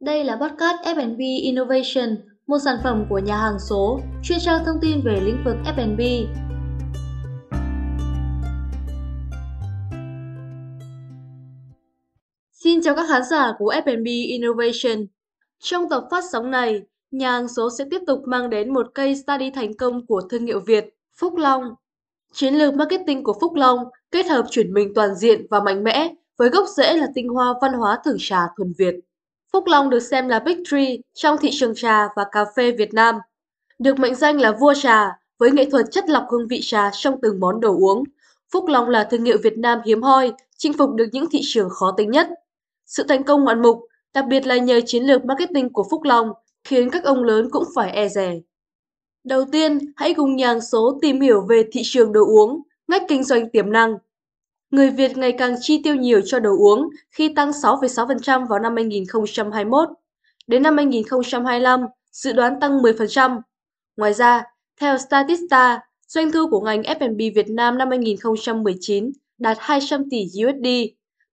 Đây là podcast F&B Innovation, một sản phẩm của nhà hàng số, chuyên trang thông tin về lĩnh vực F&B. Xin chào các khán giả của F&B Innovation. Trong tập phát sóng này, nhà hàng số sẽ tiếp tục mang đến một case study thành công của thương hiệu Việt, Phúc Long. Chiến lược marketing của Phúc Long kết hợp chuyển mình toàn diện và mạnh mẽ với gốc rễ là tinh hoa văn hóa thưởng trà thuần Việt. Phúc Long được xem là Big Three trong thị trường trà và cà phê Việt Nam. Được mệnh danh là vua trà với nghệ thuật chất lọc hương vị trà trong từng món đồ uống, Phúc Long là thương hiệu Việt Nam hiếm hoi, chinh phục được những thị trường khó tính nhất. Sự thành công ngoạn mục, đặc biệt là nhờ chiến lược marketing của Phúc Long, khiến các ông lớn cũng phải e rè. Đầu tiên, hãy cùng nhàng số tìm hiểu về thị trường đồ uống, ngách kinh doanh tiềm năng, Người Việt ngày càng chi tiêu nhiều cho đồ uống khi tăng 6,6% vào năm 2021. Đến năm 2025, dự đoán tăng 10%. Ngoài ra, theo Statista, doanh thu của ngành F&B Việt Nam năm 2019 đạt 200 tỷ USD,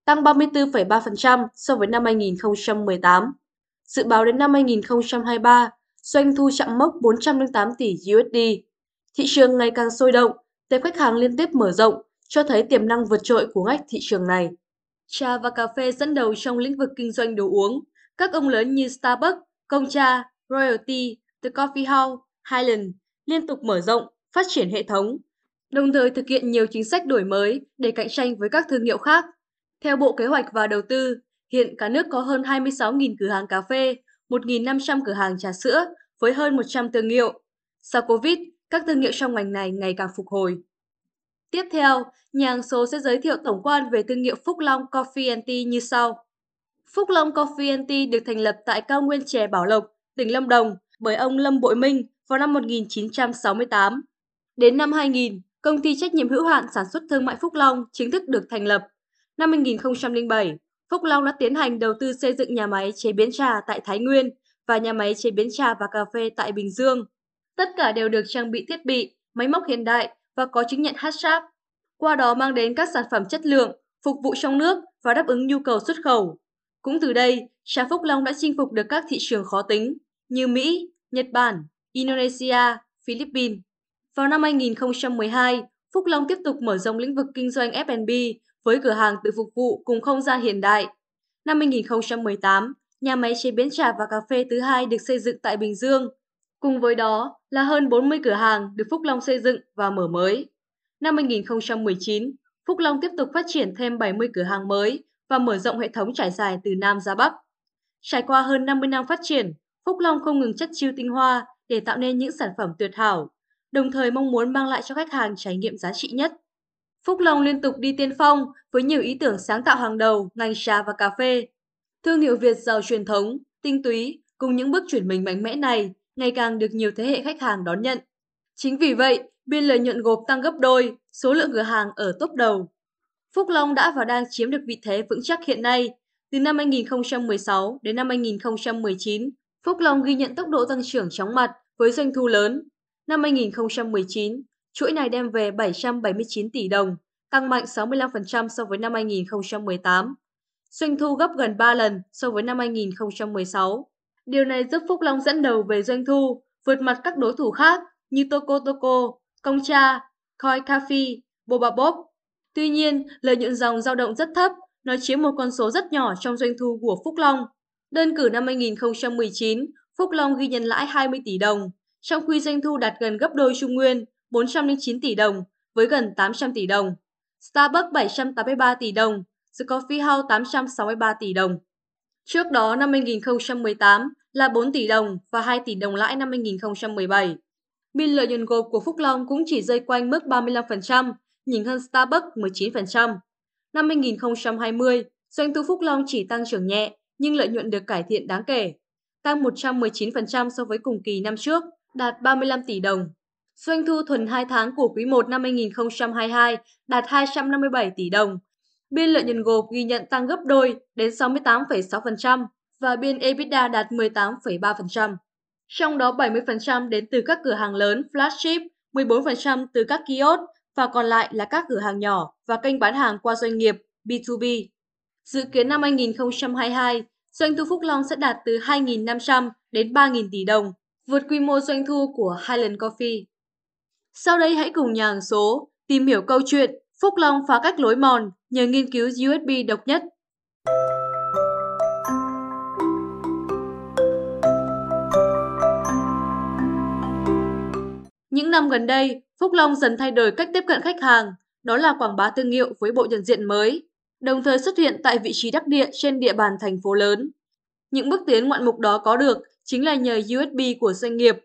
tăng 34,3% so với năm 2018. Dự báo đến năm 2023, doanh thu chạm mốc 408 tỷ USD. Thị trường ngày càng sôi động, tệp khách hàng liên tiếp mở rộng, cho thấy tiềm năng vượt trội của ngách thị trường này. Trà và cà phê dẫn đầu trong lĩnh vực kinh doanh đồ uống. Các ông lớn như Starbucks, Công Royalty, The Coffee House, Highland liên tục mở rộng, phát triển hệ thống, đồng thời thực hiện nhiều chính sách đổi mới để cạnh tranh với các thương hiệu khác. Theo Bộ Kế hoạch và Đầu tư, hiện cả nước có hơn 26.000 cửa hàng cà phê, 1.500 cửa hàng trà sữa với hơn 100 thương hiệu. Sau Covid, các thương hiệu trong ngành này ngày càng phục hồi. Tiếp theo, nhà hàng số sẽ giới thiệu tổng quan về thương hiệu Phúc Long Coffee and Tea như sau. Phúc Long Coffee and Tea được thành lập tại cao nguyên chè Bảo Lộc, tỉnh Lâm Đồng bởi ông Lâm Bội Minh vào năm 1968. Đến năm 2000, công ty trách nhiệm hữu hạn sản xuất thương mại Phúc Long chính thức được thành lập. Năm 2007, Phúc Long đã tiến hành đầu tư xây dựng nhà máy chế biến trà tại Thái Nguyên và nhà máy chế biến trà và cà phê tại Bình Dương. Tất cả đều được trang bị thiết bị, máy móc hiện đại và có chứng nhận HACCP, qua đó mang đến các sản phẩm chất lượng, phục vụ trong nước và đáp ứng nhu cầu xuất khẩu. Cũng từ đây, trà Phúc Long đã chinh phục được các thị trường khó tính như Mỹ, Nhật Bản, Indonesia, Philippines. Vào năm 2012, Phúc Long tiếp tục mở rộng lĩnh vực kinh doanh F&B với cửa hàng tự phục vụ cùng không gian hiện đại. Năm 2018, nhà máy chế biến trà và cà phê thứ hai được xây dựng tại Bình Dương Cùng với đó là hơn 40 cửa hàng được Phúc Long xây dựng và mở mới. Năm 2019, Phúc Long tiếp tục phát triển thêm 70 cửa hàng mới và mở rộng hệ thống trải dài từ Nam ra Bắc. Trải qua hơn 50 năm phát triển, Phúc Long không ngừng chất chiêu tinh hoa để tạo nên những sản phẩm tuyệt hảo, đồng thời mong muốn mang lại cho khách hàng trải nghiệm giá trị nhất. Phúc Long liên tục đi tiên phong với nhiều ý tưởng sáng tạo hàng đầu ngành trà và cà phê. Thương hiệu Việt giàu truyền thống, tinh túy cùng những bước chuyển mình mạnh mẽ này ngày càng được nhiều thế hệ khách hàng đón nhận. Chính vì vậy, biên lợi nhuận gộp tăng gấp đôi, số lượng cửa hàng ở top đầu. Phúc Long đã và đang chiếm được vị thế vững chắc hiện nay. Từ năm 2016 đến năm 2019, Phúc Long ghi nhận tốc độ tăng trưởng chóng mặt với doanh thu lớn. Năm 2019, chuỗi này đem về 779 tỷ đồng, tăng mạnh 65% so với năm 2018. Doanh thu gấp gần 3 lần so với năm 2016. Điều này giúp Phúc Long dẫn đầu về doanh thu, vượt mặt các đối thủ khác như Toko Toko, Công-cha, Koi Coffee, Boba Bob. Tuy nhiên, lợi nhuận dòng dao động rất thấp, nó chiếm một con số rất nhỏ trong doanh thu của Phúc Long. Đơn cử năm 2019, Phúc Long ghi nhận lãi 20 tỷ đồng, trong khi doanh thu đạt gần gấp đôi Trung Nguyên, 409 tỷ đồng, với gần 800 tỷ đồng. Starbucks 783 tỷ đồng, The Coffee House 863 tỷ đồng. Trước đó năm 2018 là 4 tỷ đồng và 2 tỷ đồng lãi năm 2017. Biên lợi nhuận gộp của Phúc Long cũng chỉ rơi quanh mức 35%, nhỉnh hơn Starbucks 19%. Năm 2020, doanh thu Phúc Long chỉ tăng trưởng nhẹ nhưng lợi nhuận được cải thiện đáng kể, tăng 119% so với cùng kỳ năm trước, đạt 35 tỷ đồng. Doanh thu thuần 2 tháng của quý 1 năm 2022 đạt 257 tỷ đồng, Biên lợi nhuận gộp ghi nhận tăng gấp đôi đến 68,6% và biên EBITDA đạt 18,3%. Trong đó 70% đến từ các cửa hàng lớn flagship, 14% từ các kiosk và còn lại là các cửa hàng nhỏ và kênh bán hàng qua doanh nghiệp B2B. Dự kiến năm 2022, doanh thu Phúc Long sẽ đạt từ 2.500 đến 3.000 tỷ đồng, vượt quy mô doanh thu của Highland Coffee. Sau đây hãy cùng nhà hàng số tìm hiểu câu chuyện Phúc Long phá cách lối mòn nhờ nghiên cứu USB độc nhất. Những năm gần đây, Phúc Long dần thay đổi cách tiếp cận khách hàng, đó là quảng bá thương hiệu với bộ nhận diện mới, đồng thời xuất hiện tại vị trí đắc địa trên địa bàn thành phố lớn. Những bước tiến ngoạn mục đó có được chính là nhờ USB của doanh nghiệp,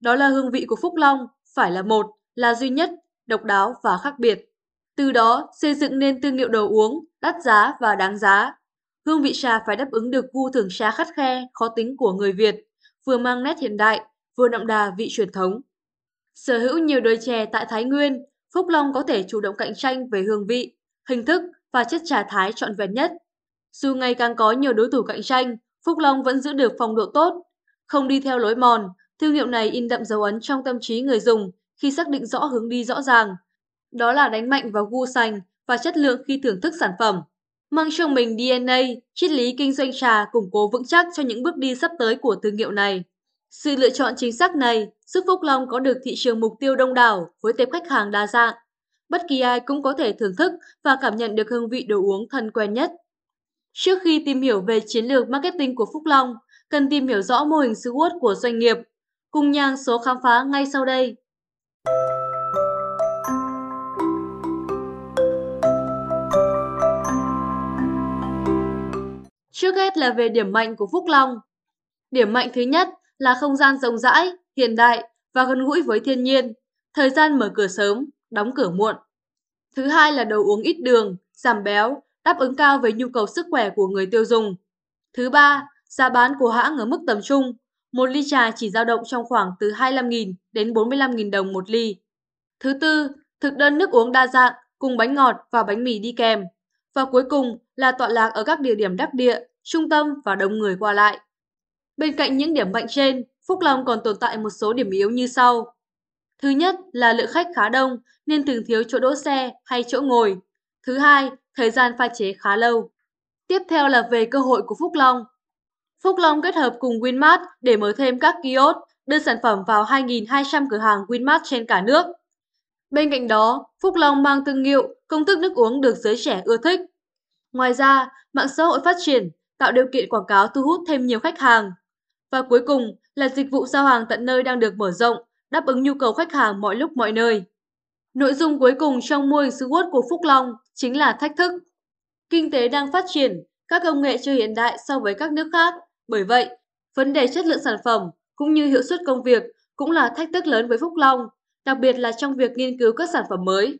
đó là hương vị của Phúc Long phải là một, là duy nhất, độc đáo và khác biệt. Từ đó xây dựng nên thương hiệu đồ uống đắt giá và đáng giá. Hương vị trà phải đáp ứng được gu thưởng trà khắt khe, khó tính của người Việt, vừa mang nét hiện đại, vừa đậm đà vị truyền thống. Sở hữu nhiều đồi chè tại Thái Nguyên, Phúc Long có thể chủ động cạnh tranh về hương vị, hình thức và chất trà Thái trọn vẹn nhất. Dù ngày càng có nhiều đối thủ cạnh tranh, Phúc Long vẫn giữ được phong độ tốt. Không đi theo lối mòn, thương hiệu này in đậm dấu ấn trong tâm trí người dùng khi xác định rõ hướng đi rõ ràng. Đó là đánh mạnh vào gu sành và chất lượng khi thưởng thức sản phẩm. Mang trong mình DNA, triết lý kinh doanh trà củng cố vững chắc cho những bước đi sắp tới của thương hiệu này. Sự lựa chọn chính xác này giúp Phúc Long có được thị trường mục tiêu đông đảo với tệp khách hàng đa dạng. Bất kỳ ai cũng có thể thưởng thức và cảm nhận được hương vị đồ uống thân quen nhất. Trước khi tìm hiểu về chiến lược marketing của Phúc Long, cần tìm hiểu rõ mô hình SWOT của doanh nghiệp. Cùng nhang số khám phá ngay sau đây. Trước hết là về điểm mạnh của Phúc Long. Điểm mạnh thứ nhất là không gian rộng rãi, hiện đại và gần gũi với thiên nhiên, thời gian mở cửa sớm, đóng cửa muộn. Thứ hai là đồ uống ít đường, giảm béo, đáp ứng cao với nhu cầu sức khỏe của người tiêu dùng. Thứ ba, giá bán của hãng ở mức tầm trung, một ly trà chỉ dao động trong khoảng từ 25.000 đến 45.000 đồng một ly. Thứ tư, thực đơn nước uống đa dạng cùng bánh ngọt và bánh mì đi kèm. Và cuối cùng là tọa lạc ở các địa điểm đắc địa, trung tâm và đông người qua lại. Bên cạnh những điểm mạnh trên, Phúc Long còn tồn tại một số điểm yếu như sau. Thứ nhất là lượng khách khá đông nên thường thiếu chỗ đỗ xe hay chỗ ngồi. Thứ hai, thời gian pha chế khá lâu. Tiếp theo là về cơ hội của Phúc Long. Phúc Long kết hợp cùng Winmart để mở thêm các kiosk đưa sản phẩm vào 2.200 cửa hàng Winmart trên cả nước. Bên cạnh đó, Phúc Long mang thương hiệu, công thức nước uống được giới trẻ ưa thích. Ngoài ra, mạng xã hội phát triển, tạo điều kiện quảng cáo thu hút thêm nhiều khách hàng. Và cuối cùng là dịch vụ giao hàng tận nơi đang được mở rộng, đáp ứng nhu cầu khách hàng mọi lúc mọi nơi. Nội dung cuối cùng trong mô hình SWOT của Phúc Long chính là thách thức. Kinh tế đang phát triển, các công nghệ chưa hiện đại so với các nước khác. Bởi vậy, vấn đề chất lượng sản phẩm cũng như hiệu suất công việc cũng là thách thức lớn với Phúc Long, đặc biệt là trong việc nghiên cứu các sản phẩm mới.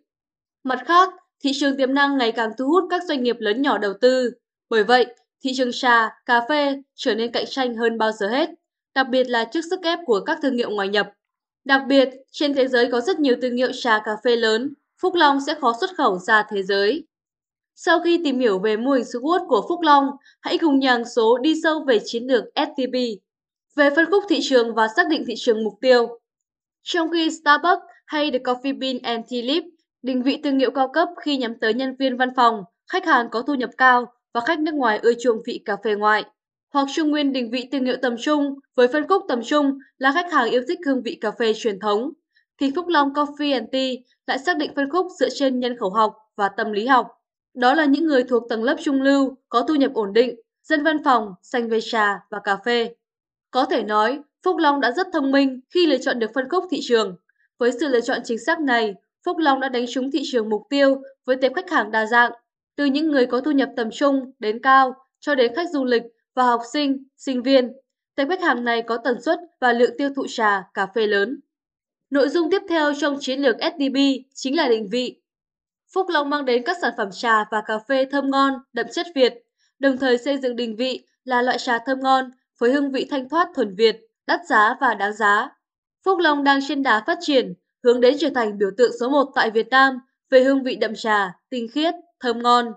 Mặt khác, thị trường tiềm năng ngày càng thu hút các doanh nghiệp lớn nhỏ đầu tư. Bởi vậy, thị trường trà, cà phê trở nên cạnh tranh hơn bao giờ hết, đặc biệt là trước sức ép của các thương hiệu ngoài nhập. Đặc biệt, trên thế giới có rất nhiều thương hiệu trà cà phê lớn, Phúc Long sẽ khó xuất khẩu ra thế giới. Sau khi tìm hiểu về mô hình SWOT của Phúc Long, hãy cùng nhàng số đi sâu về chiến lược STP, về phân khúc thị trường và xác định thị trường mục tiêu. Trong khi Starbucks hay The Coffee Bean and Tea Leaf định vị thương hiệu cao cấp khi nhắm tới nhân viên văn phòng, khách hàng có thu nhập cao và khách nước ngoài ưa chuộng vị cà phê ngoại. Hoặc Trung Nguyên định vị thương hiệu tầm trung với phân khúc tầm trung là khách hàng yêu thích hương vị cà phê truyền thống, thì Phúc Long Coffee and Tea lại xác định phân khúc dựa trên nhân khẩu học và tâm lý học. Đó là những người thuộc tầng lớp trung lưu, có thu nhập ổn định, dân văn phòng, xanh về trà và cà phê. Có thể nói, Phúc Long đã rất thông minh khi lựa chọn được phân khúc thị trường. Với sự lựa chọn chính xác này, Phúc Long đã đánh trúng thị trường mục tiêu với tệp khách hàng đa dạng, từ những người có thu nhập tầm trung đến cao cho đến khách du lịch và học sinh, sinh viên. Tệp khách hàng này có tần suất và lượng tiêu thụ trà, cà phê lớn. Nội dung tiếp theo trong chiến lược SDB chính là định vị. Phúc Long mang đến các sản phẩm trà và cà phê thơm ngon, đậm chất Việt, đồng thời xây dựng định vị là loại trà thơm ngon với hương vị thanh thoát thuần Việt, đắt giá và đáng giá. Phúc Long đang trên đà phát triển, hướng đến trở thành biểu tượng số 1 tại Việt Nam về hương vị đậm trà, tinh khiết, thơm ngon.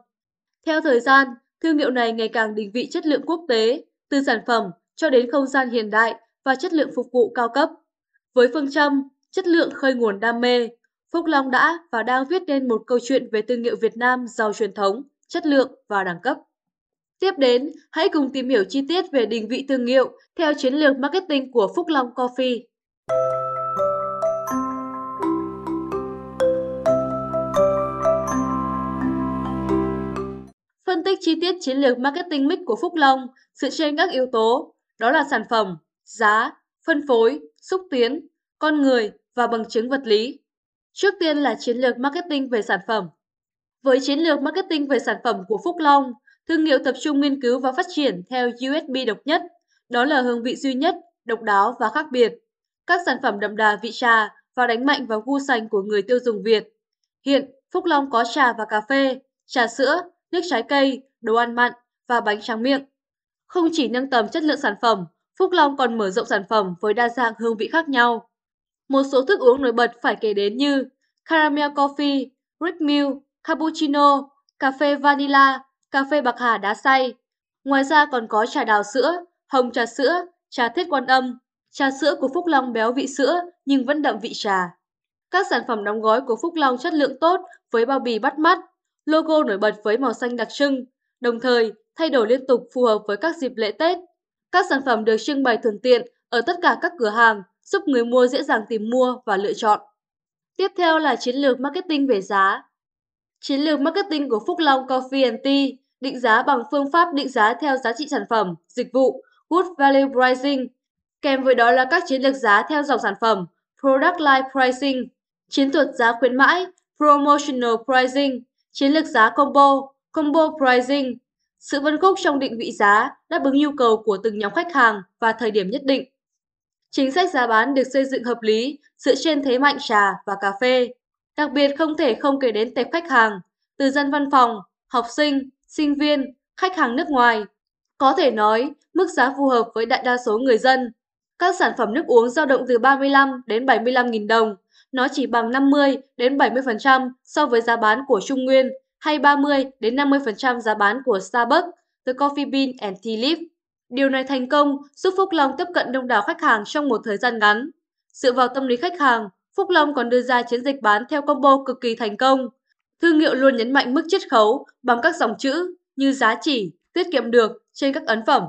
Theo thời gian, thương hiệu này ngày càng định vị chất lượng quốc tế, từ sản phẩm cho đến không gian hiện đại và chất lượng phục vụ cao cấp. Với phương châm chất lượng khơi nguồn đam mê, Phúc Long đã và đang viết nên một câu chuyện về thương hiệu Việt Nam giàu truyền thống, chất lượng và đẳng cấp. Tiếp đến, hãy cùng tìm hiểu chi tiết về định vị thương hiệu theo chiến lược marketing của Phúc Long Coffee. Phân tích chi tiết chiến lược marketing mix của Phúc Long dựa trên các yếu tố, đó là sản phẩm, giá, phân phối, xúc tiến, con người và bằng chứng vật lý. Trước tiên là chiến lược marketing về sản phẩm. Với chiến lược marketing về sản phẩm của Phúc Long, thương hiệu tập trung nghiên cứu và phát triển theo USB độc nhất, đó là hương vị duy nhất, độc đáo và khác biệt. Các sản phẩm đậm đà vị trà và đánh mạnh vào gu sành của người tiêu dùng Việt. Hiện, Phúc Long có trà và cà phê, trà sữa, nước trái cây, đồ ăn mặn và bánh tráng miệng. Không chỉ nâng tầm chất lượng sản phẩm, Phúc Long còn mở rộng sản phẩm với đa dạng hương vị khác nhau. Một số thức uống nổi bật phải kể đến như caramel coffee, red Milk, cappuccino, cà phê vanilla, cà phê bạc hà đá xay. Ngoài ra còn có trà đào sữa, hồng trà sữa, trà thiết quan âm, trà sữa của Phúc Long béo vị sữa nhưng vẫn đậm vị trà. Các sản phẩm đóng gói của Phúc Long chất lượng tốt với bao bì bắt mắt, logo nổi bật với màu xanh đặc trưng, đồng thời thay đổi liên tục phù hợp với các dịp lễ Tết. Các sản phẩm được trưng bày thuận tiện ở tất cả các cửa hàng, giúp người mua dễ dàng tìm mua và lựa chọn. Tiếp theo là chiến lược marketing về giá. Chiến lược marketing của Phúc Long Coffee Tea định giá bằng phương pháp định giá theo giá trị sản phẩm, dịch vụ, Good Value Pricing. Kèm với đó là các chiến lược giá theo dòng sản phẩm, Product Line Pricing, chiến thuật giá khuyến mãi, Promotional Pricing, chiến lược giá combo, Combo Pricing, sự phân khúc trong định vị giá đáp ứng nhu cầu của từng nhóm khách hàng và thời điểm nhất định. Chính sách giá bán được xây dựng hợp lý dựa trên thế mạnh trà và cà phê. Đặc biệt không thể không kể đến tệp khách hàng, từ dân văn phòng, học sinh, sinh viên, khách hàng nước ngoài. Có thể nói, mức giá phù hợp với đại đa số người dân. Các sản phẩm nước uống dao động từ 35 đến 75 nghìn đồng, nó chỉ bằng 50 đến 70% so với giá bán của Trung Nguyên hay 30 đến 50% giá bán của Starbucks, The Coffee Bean and Tea Leaf. Điều này thành công giúp Phúc Long tiếp cận đông đảo khách hàng trong một thời gian ngắn. Dựa vào tâm lý khách hàng, Phúc Long còn đưa ra chiến dịch bán theo combo cực kỳ thành công. Thương hiệu luôn nhấn mạnh mức chiết khấu bằng các dòng chữ như giá chỉ, tiết kiệm được trên các ấn phẩm.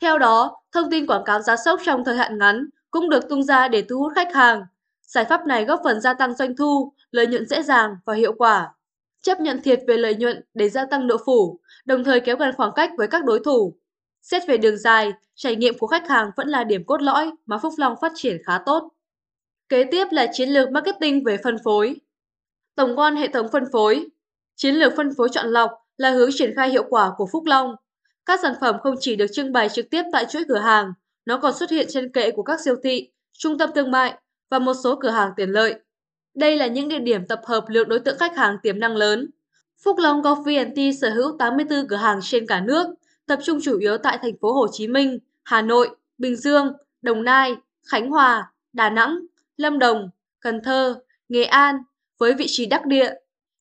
Theo đó, thông tin quảng cáo giá sốc trong thời hạn ngắn cũng được tung ra để thu hút khách hàng. Giải pháp này góp phần gia tăng doanh thu, lợi nhuận dễ dàng và hiệu quả. Chấp nhận thiệt về lợi nhuận để gia tăng độ phủ, đồng thời kéo gần khoảng cách với các đối thủ. Xét về đường dài, trải nghiệm của khách hàng vẫn là điểm cốt lõi mà Phúc Long phát triển khá tốt. Kế tiếp là chiến lược marketing về phân phối. Tổng quan hệ thống phân phối. Chiến lược phân phối chọn lọc là hướng triển khai hiệu quả của Phúc Long. Các sản phẩm không chỉ được trưng bày trực tiếp tại chuỗi cửa hàng, nó còn xuất hiện trên kệ của các siêu thị, trung tâm thương mại và một số cửa hàng tiện lợi. Đây là những địa điểm tập hợp lượng đối tượng khách hàng tiềm năng lớn. Phúc Long Coffee Tea sở hữu 84 cửa hàng trên cả nước, tập trung chủ yếu tại thành phố Hồ Chí Minh, Hà Nội, Bình Dương, Đồng Nai, Khánh Hòa, Đà Nẵng, Lâm Đồng, Cần Thơ, Nghệ An với vị trí đắc địa,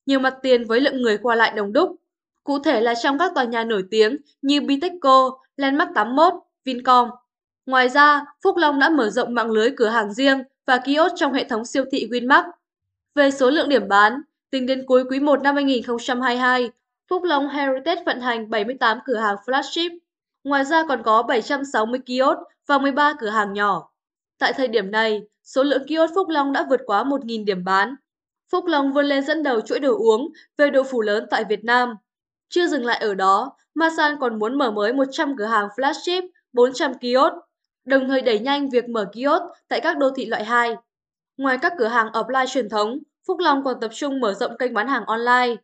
nhiều mặt tiền với lượng người qua lại đông đúc. Cụ thể là trong các tòa nhà nổi tiếng như Bitexco, Landmark 81, Vincom. Ngoài ra, Phúc Long đã mở rộng mạng lưới cửa hàng riêng và kiosk trong hệ thống siêu thị Winmark. Về số lượng điểm bán, tính đến cuối quý 1 năm 2022, Phúc Long Heritage vận hành 78 cửa hàng flagship. Ngoài ra còn có 760 kiosk và 13 cửa hàng nhỏ. Tại thời điểm này, số lượng kiosk Phúc Long đã vượt quá 1.000 điểm bán. Phúc Long vươn lên dẫn đầu chuỗi đồ uống về độ phủ lớn tại Việt Nam. Chưa dừng lại ở đó, Masan còn muốn mở mới 100 cửa hàng flagship, 400 kiosk, đồng thời đẩy nhanh việc mở kiosk tại các đô thị loại 2. Ngoài các cửa hàng offline truyền thống, Phúc Long còn tập trung mở rộng kênh bán hàng online.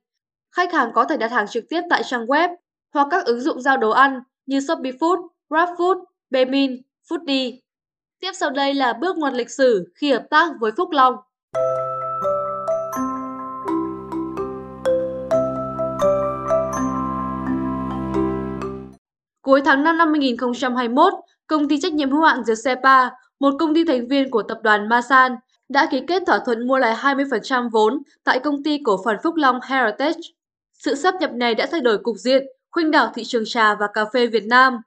Khách hàng có thể đặt hàng trực tiếp tại trang web hoặc các ứng dụng giao đồ ăn như Shopee Food, GrabFood, BeMin, Foodie. Tiếp sau đây là bước ngoặt lịch sử khi hợp tác với Phúc Long. Cuối tháng 5 năm 2021, công ty trách nhiệm hữu hạn Giuseppe, một công ty thành viên của tập đoàn Masan, đã ký kết thỏa thuận mua lại 20% vốn tại công ty cổ phần Phúc Long Heritage. Sự sắp nhập này đã thay đổi cục diện, khuynh đảo thị trường trà và cà phê Việt Nam.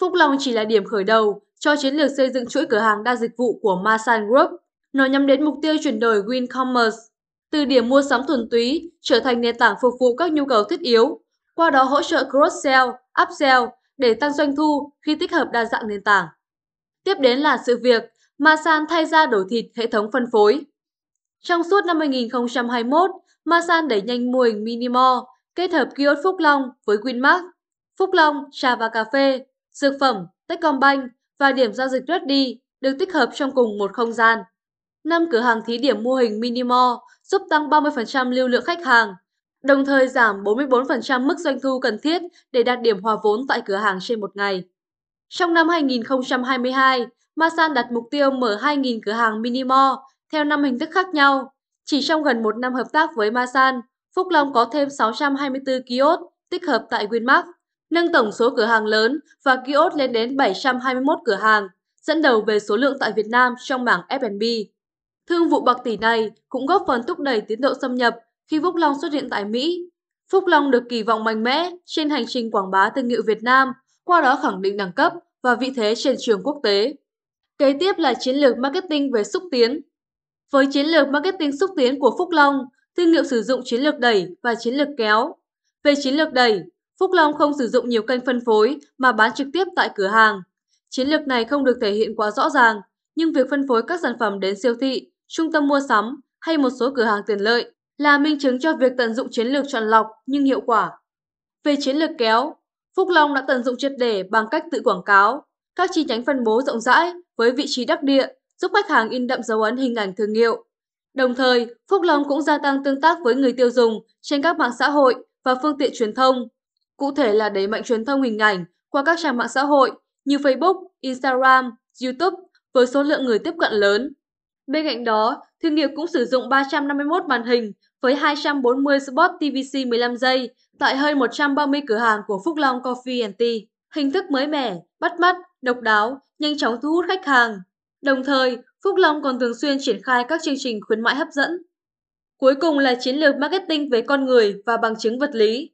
Phúc Long chỉ là điểm khởi đầu cho chiến lược xây dựng chuỗi cửa hàng đa dịch vụ của Masan Group. Nó nhắm đến mục tiêu chuyển đổi Win Commerce từ điểm mua sắm thuần túy trở thành nền tảng phục vụ các nhu cầu thiết yếu, qua đó hỗ trợ cross-sell upsell để tăng doanh thu khi tích hợp đa dạng nền tảng. Tiếp đến là sự việc Masan thay ra đổi thịt hệ thống phân phối. Trong suốt năm 2021, Masan đẩy nhanh mô hình Minimall, kết hợp kiosk Phúc Long với Winmark, Phúc Long, trà và cà phê, dược phẩm, Techcombank và điểm giao dịch Ready được tích hợp trong cùng một không gian. Năm cửa hàng thí điểm mô hình Minimall giúp tăng 30% lưu lượng khách hàng, đồng thời giảm 44% mức doanh thu cần thiết để đạt điểm hòa vốn tại cửa hàng trên một ngày. Trong năm 2022, Masan đặt mục tiêu mở 2.000 cửa hàng Minimall theo năm hình thức khác nhau. Chỉ trong gần một năm hợp tác với Masan, Phúc Long có thêm 624 kiosk tích hợp tại Winmark, nâng tổng số cửa hàng lớn và kiosk lên đến 721 cửa hàng, dẫn đầu về số lượng tại Việt Nam trong mảng F&B. Thương vụ bạc tỷ này cũng góp phần thúc đẩy tiến độ xâm nhập khi Phúc Long xuất hiện tại Mỹ. Phúc Long được kỳ vọng mạnh mẽ trên hành trình quảng bá thương hiệu Việt Nam, qua đó khẳng định đẳng cấp và vị thế trên trường quốc tế. Kế tiếp là chiến lược marketing về xúc tiến. Với chiến lược marketing xúc tiến của Phúc Long, thương hiệu sử dụng chiến lược đẩy và chiến lược kéo. Về chiến lược đẩy, Phúc Long không sử dụng nhiều kênh phân phối mà bán trực tiếp tại cửa hàng. Chiến lược này không được thể hiện quá rõ ràng, nhưng việc phân phối các sản phẩm đến siêu thị, trung tâm mua sắm hay một số cửa hàng tiện lợi là minh chứng cho việc tận dụng chiến lược chọn lọc nhưng hiệu quả. Về chiến lược kéo, Phúc Long đã tận dụng triệt để bằng cách tự quảng cáo, các chi nhánh phân bố rộng rãi với vị trí đắc địa, giúp khách hàng in đậm dấu ấn hình ảnh thương hiệu. Đồng thời, Phúc Long cũng gia tăng tương tác với người tiêu dùng trên các mạng xã hội và phương tiện truyền thông. Cụ thể là đẩy mạnh truyền thông hình ảnh qua các trang mạng xã hội như Facebook, Instagram, YouTube với số lượng người tiếp cận lớn. Bên cạnh đó, thương hiệu cũng sử dụng 351 màn hình với 240 spot TVC 15 giây tại hơn 130 cửa hàng của Phúc Long Coffee and Tea. Hình thức mới mẻ, bắt mắt, độc đáo, nhanh chóng thu hút khách hàng. Đồng thời, Phúc Long còn thường xuyên triển khai các chương trình khuyến mại hấp dẫn. Cuối cùng là chiến lược marketing về con người và bằng chứng vật lý.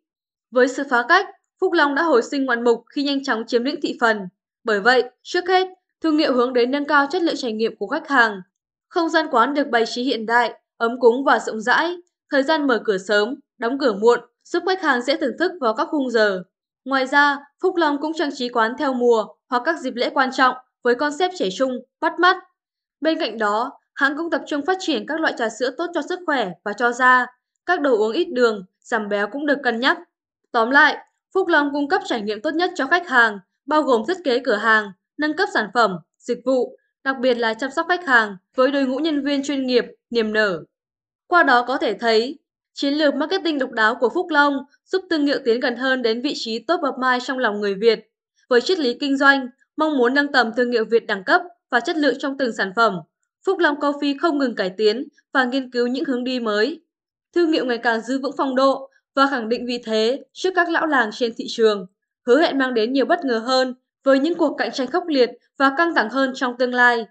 Với sự phá cách, Phúc Long đã hồi sinh ngoạn mục khi nhanh chóng chiếm lĩnh thị phần. Bởi vậy, trước hết, thương hiệu hướng đến nâng cao chất lượng trải nghiệm của khách hàng. Không gian quán được bày trí hiện đại, ấm cúng và rộng rãi, thời gian mở cửa sớm, đóng cửa muộn, giúp khách hàng dễ thưởng thức vào các khung giờ. Ngoài ra, Phúc Long cũng trang trí quán theo mùa hoặc các dịp lễ quan trọng với concept trẻ trung, bắt mắt. Bên cạnh đó, hãng cũng tập trung phát triển các loại trà sữa tốt cho sức khỏe và cho da. Các đồ uống ít đường, giảm béo cũng được cân nhắc. Tóm lại, Phúc Long cung cấp trải nghiệm tốt nhất cho khách hàng, bao gồm thiết kế cửa hàng, nâng cấp sản phẩm, dịch vụ, đặc biệt là chăm sóc khách hàng với đội ngũ nhân viên chuyên nghiệp, niềm nở. Qua đó có thể thấy, chiến lược marketing độc đáo của Phúc Long giúp thương hiệu tiến gần hơn đến vị trí top of mind trong lòng người Việt. Với triết lý kinh doanh, mong muốn nâng tầm thương hiệu Việt đẳng cấp và chất lượng trong từng sản phẩm, Phúc Long Coffee không ngừng cải tiến và nghiên cứu những hướng đi mới. Thương hiệu ngày càng giữ vững phong độ và khẳng định vị thế trước các lão làng trên thị trường, hứa hẹn mang đến nhiều bất ngờ hơn với những cuộc cạnh tranh khốc liệt và căng thẳng hơn trong tương lai.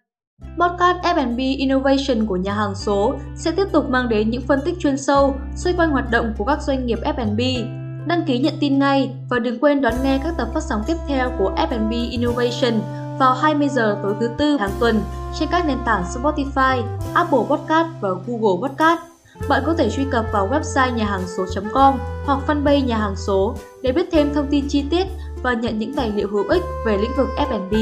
Podcast F&B Innovation của nhà hàng số sẽ tiếp tục mang đến những phân tích chuyên sâu xoay quanh hoạt động của các doanh nghiệp F&B. Đăng ký nhận tin ngay và đừng quên đón nghe các tập phát sóng tiếp theo của F&B Innovation vào 20 giờ tối thứ tư hàng tuần trên các nền tảng Spotify, Apple Podcast và Google Podcast. Bạn có thể truy cập vào website nhà hàng số.com hoặc fanpage nhà hàng số để biết thêm thông tin chi tiết và nhận những tài liệu hữu ích về lĩnh vực F&B.